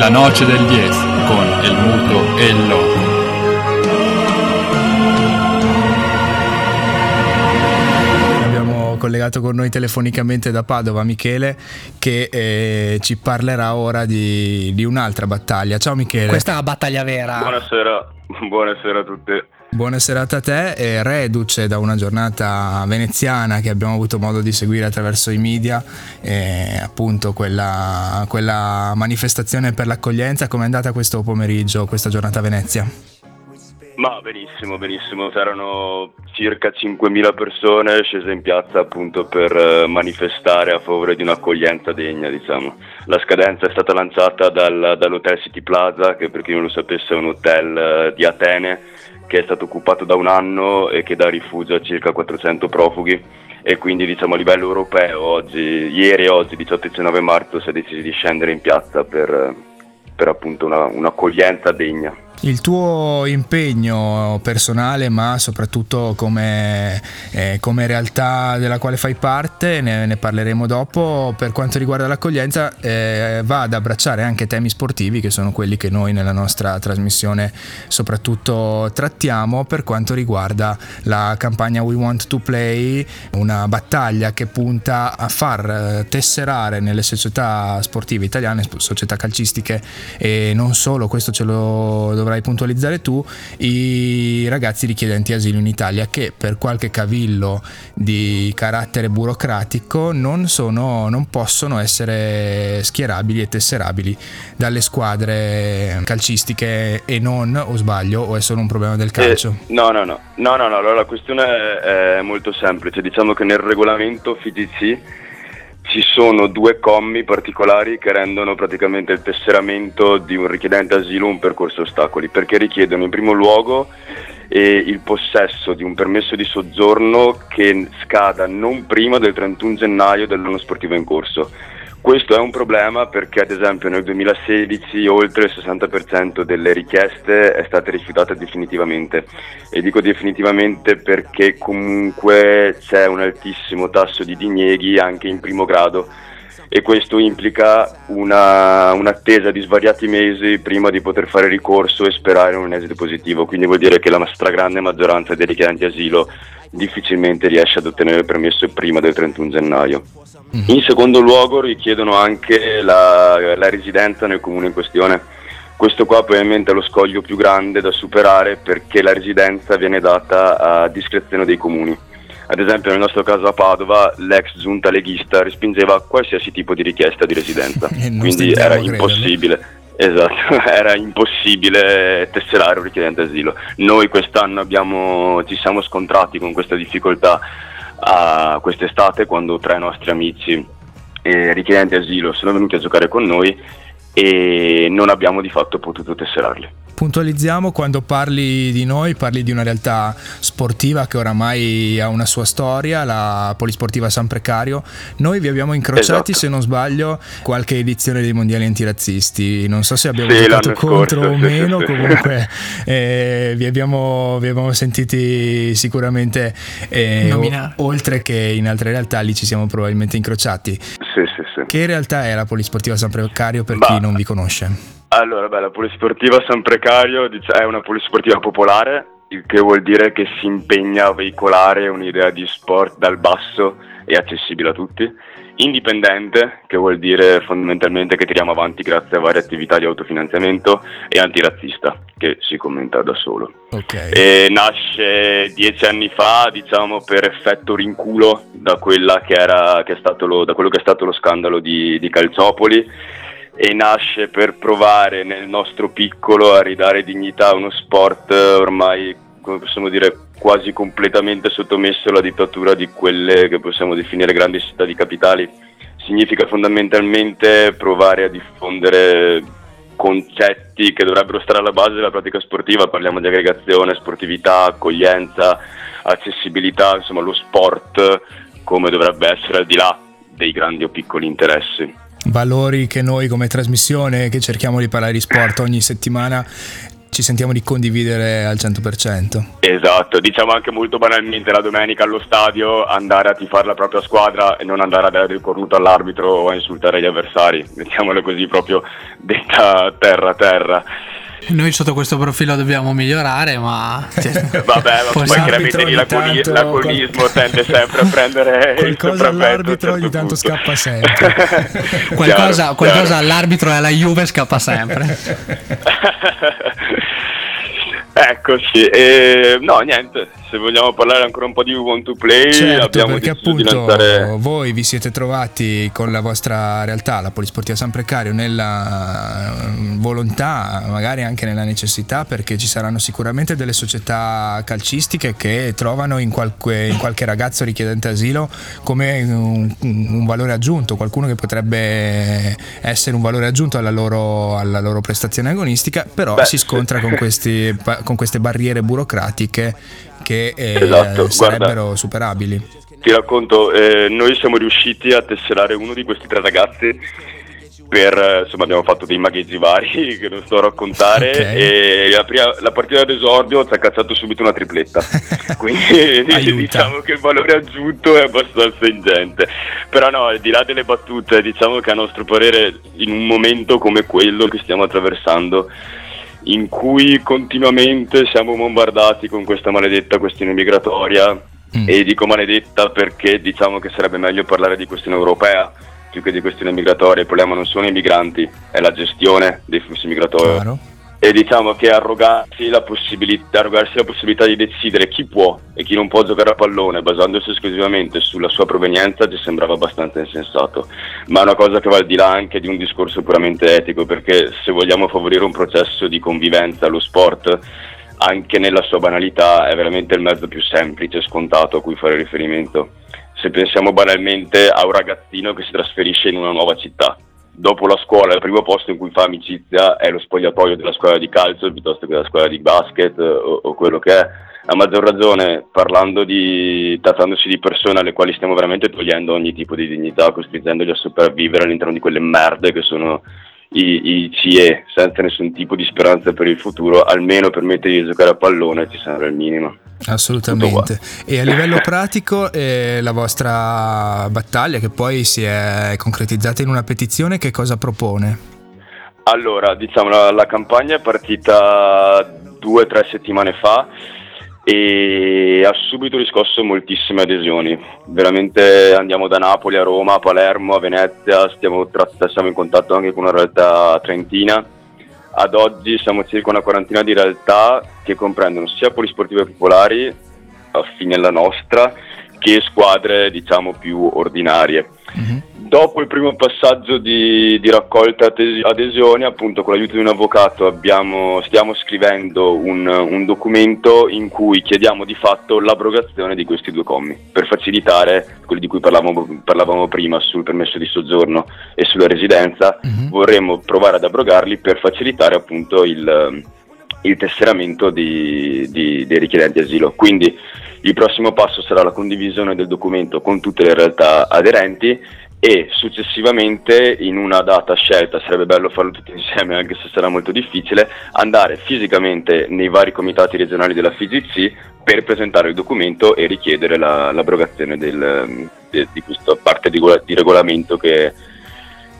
La noce del 10 con il muto e il loco. Abbiamo collegato con noi telefonicamente da Padova Michele che eh, ci parlerà ora di, di un'altra battaglia. Ciao Michele. Questa è una battaglia vera. Buonasera, buonasera a tutti. Buona serata a te e reduce da una giornata veneziana che abbiamo avuto modo di seguire attraverso i media, appunto quella, quella manifestazione per l'accoglienza, come è andata questo pomeriggio, questa giornata a Venezia? Ma benissimo, benissimo, c'erano circa 5.000 persone scese in piazza appunto per eh, manifestare a favore di un'accoglienza degna, diciamo. La scadenza è stata lanciata dal, dall'hotel City Plaza, che per chi non lo sapesse è un hotel eh, di Atene, che è stato occupato da un anno e che dà rifugio a circa 400 profughi e quindi diciamo a livello europeo oggi, ieri e oggi 18 e 19 marzo si è deciso di scendere in piazza per, per appunto una, un'accoglienza degna. Il tuo impegno personale, ma soprattutto come, eh, come, realtà della quale fai parte, ne, ne parleremo dopo, per quanto riguarda l'accoglienza, eh, va ad abbracciare anche temi sportivi, che sono quelli che noi nella nostra trasmissione soprattutto trattiamo, per quanto riguarda la campagna We Want to Play, una battaglia che punta a far eh, tesserare nelle società sportive italiane, società calcistiche e non solo, questo ce lo dovrà dovrai puntualizzare tu, i ragazzi richiedenti asilo in Italia che per qualche cavillo di carattere burocratico non, sono, non possono essere schierabili e tesserabili dalle squadre calcistiche e non, o sbaglio, o è solo un problema del calcio? Eh, no, no, no, no, no, no, allora la questione è molto semplice, diciamo che nel regolamento FIGC ci sono due commi particolari che rendono praticamente il tesseramento di un richiedente asilo un percorso ostacoli, perché richiedono in primo luogo eh, il possesso di un permesso di soggiorno che scada non prima del 31 gennaio dell'anno sportivo in corso questo è un problema perché ad esempio nel 2016 oltre il 60% delle richieste è stata rifiutata definitivamente. E dico definitivamente perché comunque c'è un altissimo tasso di dinieghi anche in primo grado. E questo implica una, un'attesa di svariati mesi prima di poter fare ricorso e sperare un esito positivo, quindi vuol dire che la stragrande maggioranza dei richiedenti asilo difficilmente riesce ad ottenere il permesso prima del 31 gennaio. Mm. In secondo luogo richiedono anche la, la residenza nel comune in questione. Questo qua probabilmente è lo scoglio più grande da superare perché la residenza viene data a discrezione dei comuni. Ad esempio nel nostro caso a Padova l'ex giunta leghista respingeva qualsiasi tipo di richiesta di residenza, quindi era impossibile. Esatto, era impossibile tesserare un richiedente asilo. Noi quest'anno abbiamo, ci siamo scontrati con questa difficoltà a quest'estate quando tre nostri amici eh, richiedenti asilo sono venuti a giocare con noi e non abbiamo di fatto potuto tesserarli puntualizziamo quando parli di noi, parli di una realtà sportiva che oramai ha una sua storia, la Polisportiva San Precario. Noi vi abbiamo incrociati, esatto. se non sbaglio, qualche edizione dei mondiali antirazzisti. Non so se abbiamo sì, giocato contro scorso, o meno, sì, comunque eh, vi, abbiamo, vi, abbiamo, sentiti sicuramente, eh, o, oltre che in altre realtà, lì ci siamo probabilmente incrociati. Sì, sì, sì. Che realtà è la Polisportiva San Precario per bah. chi non vi conosce? Allora, beh, la polisportiva San Precario è una polisportiva popolare, il che vuol dire che si impegna a veicolare un'idea di sport dal basso e accessibile a tutti. Indipendente, che vuol dire fondamentalmente che tiriamo avanti grazie a varie attività di autofinanziamento, e antirazzista, che si commenta da solo. Okay. Nasce dieci anni fa, diciamo, per effetto rinculo da, che era, che lo, da quello che è stato lo scandalo di, di Calciopoli e nasce per provare nel nostro piccolo a ridare dignità a uno sport ormai, come possiamo dire, quasi completamente sottomesso alla dittatura di quelle che possiamo definire grandi città di capitali. Significa fondamentalmente provare a diffondere concetti che dovrebbero stare alla base della pratica sportiva, parliamo di aggregazione, sportività, accoglienza, accessibilità, insomma lo sport come dovrebbe essere al di là dei grandi o piccoli interessi valori che noi come trasmissione che cerchiamo di parlare di sport ogni settimana ci sentiamo di condividere al 100%. Esatto, diciamo anche molto banalmente la domenica allo stadio andare a tifare la propria squadra e non andare a dare il cornuto all'arbitro o a insultare gli avversari, mettiamolo così proprio detta terra terra. Noi sotto questo profilo dobbiamo migliorare, ma... Vabbè, ma poi chiaramente lì l'agoni- l'agonismo tende sempre a prendere qualcosa all'arbitro ogni tanto punto. scappa sempre. qualcosa, chiaro, qualcosa chiaro. all'arbitro e alla Juve scappa sempre. ecco sì, e, no niente, se vogliamo parlare ancora un po' di want to play, certo, abbiamo perché appunto lanciare... voi vi siete trovati con la vostra realtà, la Polisportiva San Precario, nella mm, volontà, magari anche nella necessità, perché ci saranno sicuramente delle società calcistiche che trovano in qualche, in qualche ragazzo richiedente asilo come un, un, valore aggiunto, qualcuno che potrebbe essere un valore aggiunto alla loro, alla loro prestazione agonistica, però Beh, si scontra sì. con, questi, con queste barriere burocratiche che eh, esatto, sarebbero guarda, superabili. Ti racconto, eh, noi siamo riusciti a tesserare uno di questi tre ragazzi per, eh, insomma abbiamo fatto dei magheggi vari che non sto a raccontare okay. e la, prima, la partita d'esordio ci ha cacciato subito una tripletta quindi diciamo che il valore aggiunto è abbastanza ingente però no al di là delle battute diciamo che a nostro parere in un momento come quello che stiamo attraversando in cui continuamente siamo bombardati con questa maledetta questione migratoria mm. e dico maledetta perché diciamo che sarebbe meglio parlare di questione europea più che di questione migratoria, il problema non sono i migranti, è la gestione dei flussi migratori. Claro e diciamo che arrogarsi la, arrogarsi la, possibilità di decidere chi può e chi non può giocare a pallone basandosi esclusivamente sulla sua provenienza ci sembrava abbastanza insensato, ma è una cosa che va al di là anche di un discorso puramente etico perché se vogliamo favorire un processo di convivenza lo sport anche nella sua banalità è veramente il mezzo più semplice e scontato a cui fare riferimento. Se pensiamo banalmente a un ragazzino che si trasferisce in una nuova città, dopo la scuola il primo posto in cui fa amicizia è lo spogliatoio della scuola di calcio piuttosto che della scuola di basket o, o quello che è. A maggior ragione, parlando di, trattandosi di persone alle quali stiamo veramente togliendo ogni tipo di dignità, costringendoli a sopravvivere all'interno di quelle merde che sono i, i CIE, senza nessun tipo di speranza per il futuro, almeno permettergli di giocare a pallone ci sembra il minimo. Assolutamente. E a livello pratico, eh, la vostra battaglia, che poi si è concretizzata in una petizione, che cosa propone? Allora, diciamo, la, la campagna è partita due o tre settimane fa e ha subito riscosso moltissime adesioni. Veramente andiamo da Napoli a Roma, a Palermo, a Venezia, stiamo, siamo in contatto anche con una realtà trentina ad oggi siamo circa una quarantina di realtà che comprendono sia polisportive popolari, affine alla nostra, che squadre diciamo più ordinarie. Mm-hmm. Dopo il primo passaggio di, di raccolta adesioni, appunto con l'aiuto di un avvocato abbiamo, stiamo scrivendo un, un, documento in cui chiediamo di fatto l'abrogazione di questi due commi per facilitare quelli di cui parlavamo, parlavamo prima sul permesso di soggiorno e sulla residenza. Mm-hmm. Vorremmo provare ad abrogarli per facilitare appunto il, il tesseramento di, di, dei richiedenti asilo. Quindi il prossimo passo sarà la condivisione del documento con tutte le realtà aderenti e successivamente in una data scelta, sarebbe bello farlo tutti insieme anche se sarà molto difficile, andare fisicamente nei vari comitati regionali della FIGC per presentare il documento e richiedere la, l'abrogazione del, de, di questa parte di, di regolamento che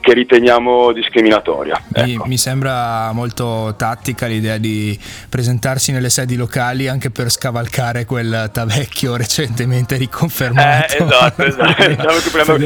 che riteniamo discriminatoria. Ecco. Mi, sembra molto tattica l'idea di presentarsi nelle sedi locali anche per scavalcare quel Tavecchio recentemente riconfermato. Eh, esatto, esatto. diciamo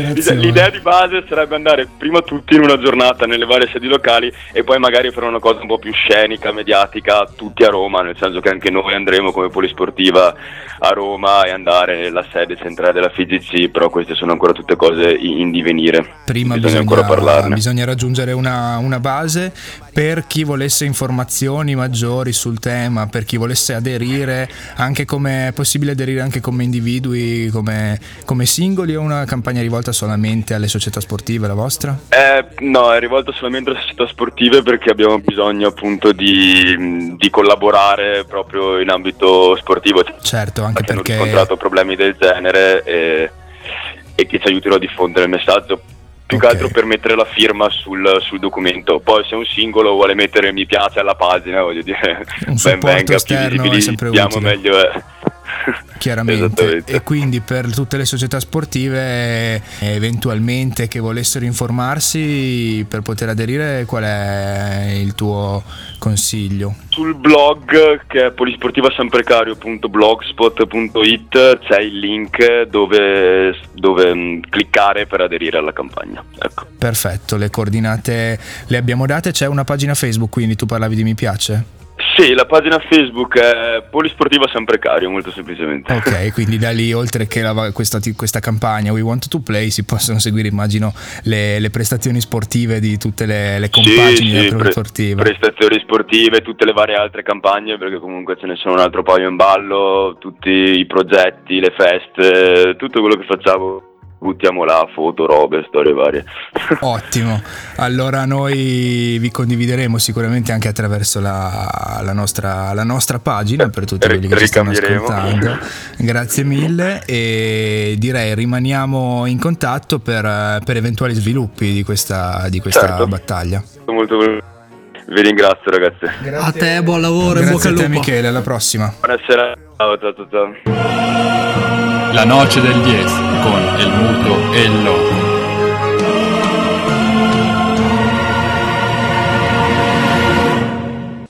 l'idea di base sarebbe andare prima tutti in una giornata nelle varie sedi locali e poi magari fare una cosa un po' più scenica, mediatica, tutti a Roma, nel senso che anche noi andremo come polisportiva a Roma e andare nella sede centrale della FIGC, però queste sono ancora tutte cose in divenire. Prima bisogna, bisogna ancora parlarne. Bisogna raggiungere una, una, base per chi volesse informazioni maggiori sul tema, per chi volesse aderire, anche come è possibile aderire anche come individui, come, come singoli o una campagna rivolta solamente alle società sportive, la vostra? Eh, no, è rivolta solamente alle società sportive perché abbiamo bisogno appunto di, di collaborare proprio in ambito sportivo. Certo, anche perché... Abbiamo incontrato problemi del genere e, e che ci aiutino a diffondere il messaggio più okay. che altro per mettere la firma sul, sul, documento. Poi se un singolo vuole mettere mi piace alla pagina, voglio dire, un ben venga, più visibilizziamo meglio è. Chiaramente, e quindi per tutte le società sportive eventualmente che volessero informarsi per poter aderire, qual è il tuo consiglio? Sul blog che è polisportivasanprecario.blogspot.it c'è il link dove, dove mm, cliccare per aderire alla campagna. Ecco. Perfetto, le coordinate le abbiamo date, c'è una pagina Facebook, quindi tu parlavi di mi piace? Sì, la pagina Facebook è Polisportiva San Precario, molto semplicemente. Ok, quindi da lì, oltre che la, questa, questa, campagna We Want to Play, si possono seguire, immagino, le, le prestazioni sportive di tutte le, le compagini sì, sì, pre- sportiva. Prestazioni sportive, tutte le varie altre campagne, perché comunque ce ne sono un altro paio in ballo, tutti i progetti, le feste, tutto quello che facciamo buttiamo là foto, robe, storie varie. Ottimo, allora noi vi condivideremo sicuramente anche attraverso la, la, nostra, la nostra, pagina per tutti quelli che ci stanno ascoltando. Grazie mille e direi rimaniamo in contatto per, per eventuali sviluppi di questa, di questa certo. battaglia. Molto vi ringrazio ragazzi. Grazie. A te, buon lavoro e bocca al lupo. Michele, alla prossima. Buonasera, ciao ciao ciao. La noce del 10 con el muto e il loco.